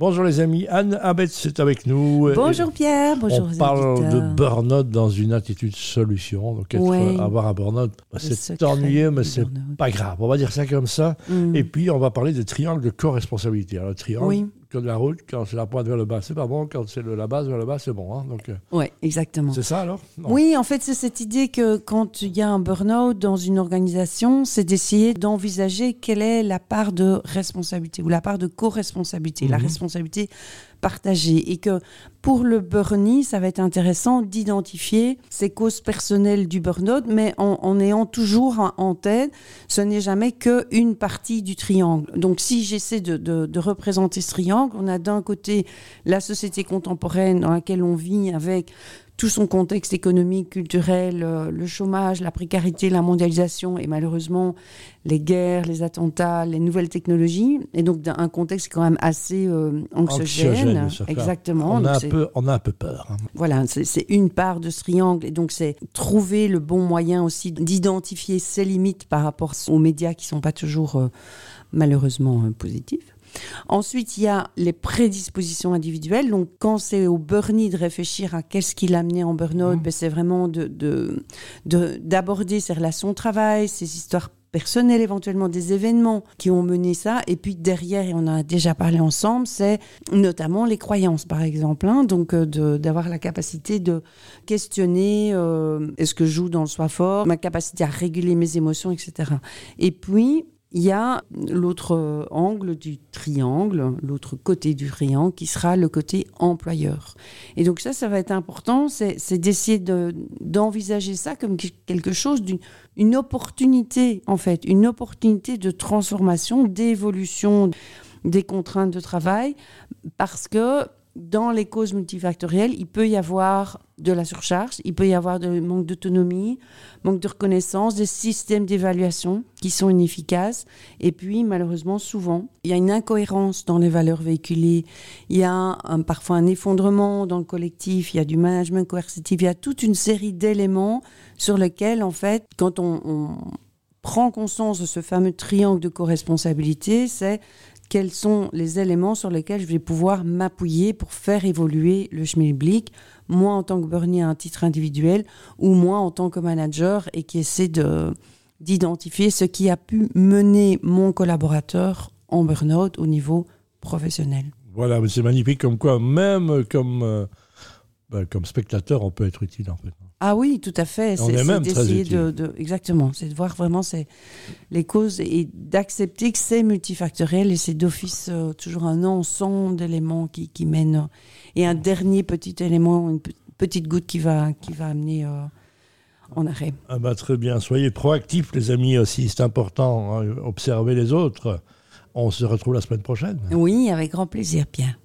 Bonjour les amis, Anne Abetz est avec nous. Bonjour Pierre, bonjour On parle de burn-out dans une attitude solution. Donc avoir un burn-out, bah, c'est ennuyeux, mais c'est pas grave. On va dire ça comme ça. Mm. Et puis on va parler des triangles de co-responsabilité. Alors le triangle, oui de la route, quand c'est la pointe vers le bas, c'est pas bon. Quand c'est la base vers le bas, c'est bon. Hein. Donc, euh, oui, exactement. C'est ça alors? Oui, en fait, c'est cette idée que quand il y a un burn-out dans une organisation, c'est d'essayer d'envisager quelle est la part de responsabilité ou la part de co-responsabilité. La mhm. responsabilité partagée. Et que pour le burn ça va être intéressant d'identifier ces causes personnelles du burn-out, mais en, ayant toujours en tête, ce n'est jamais qu'une partie du triangle. Donc si j'essaie de représenter ce triangle, on a d'un côté la société contemporaine dans laquelle on vit avec tout son contexte économique, culturel, euh, le chômage, la précarité, la mondialisation et malheureusement les guerres, les attentats, les nouvelles technologies. Et donc un contexte quand même assez euh, anxiogène. Exactement. On a, un peu, on a un peu peur. Hein. Voilà, c'est une part de ce triangle. Et donc c'est trouver le bon moyen aussi d'identifier ses limites par rapport aux médias qui ne sont pas toujours euh, malheureusement positifs. Ensuite, il y a les prédispositions individuelles. Donc, quand c'est au burn de réfléchir à qu'est-ce qui l'a amené en burn-out, mmh. ben, c'est vraiment d'aborder de, ses relations de travail, ses histoires personnelles, éventuellement des événements qui ont mené ça. Et puis derrière, et on en a déjà parlé ensemble, c'est notamment les croyances, par exemple. Hein. donc euh, d'avoir la capacité de questionner euh, est-ce que je joue dans le soi fort, ma capacité à réguler mes émotions, etc. Et puis, il y a l'autre angle du triangle, l'autre côté du triangle, qui sera le côté employeur. Et donc ça, ça va être important, c'est d'essayer d'envisager ça comme quelque chose d'une opportunité, en fait, une opportunité de transformation, d'évolution des contraintes de travail, parce que dans les causes multifactorielles, il peut y avoir de la surcharge, il peut y avoir de manque d'autonomie, manque de reconnaissance, des systèmes d'évaluation qui sont inefficaces. Et puis, malheureusement, souvent, il y a une incohérence dans les valeurs véhiculées. Il y a parfois un effondrement dans le collectif, il y a du management coercitif, il y a toute une série d'éléments sur lesquels, en fait, quand on, on prend conscience de ce fameux triangle de co-responsabilité, c'est quels sont les éléments sur lesquels je vais pouvoir m'appuyer pour faire évoluer le schmilblick, moi en tant que burnier à un titre individuel ou moi en tant que manager et qui essaie de d'identifier ce qui a pu mener mon collaborateur en burn-out au niveau professionnel. Voilà, c'est magnifique comme quoi, même euh, ben, comme spectateur, on peut être utile en fait. Ah oui, tout à fait. C'est d'essayer de, exactement, c'est de voir vraiment les causes et d'accepter que c'est multifactoriel et c'est d'office euh, toujours un ensemble d'éléments qui, qui mènent et un dernier petit élément, une petite goutte qui va qui va amener euh, en arrêt. Ah bah très bien, soyez proactifs les amis aussi, c'est important. Hein, observez les autres. On se retrouve la semaine prochaine. Oui, avec grand plaisir, Pierre.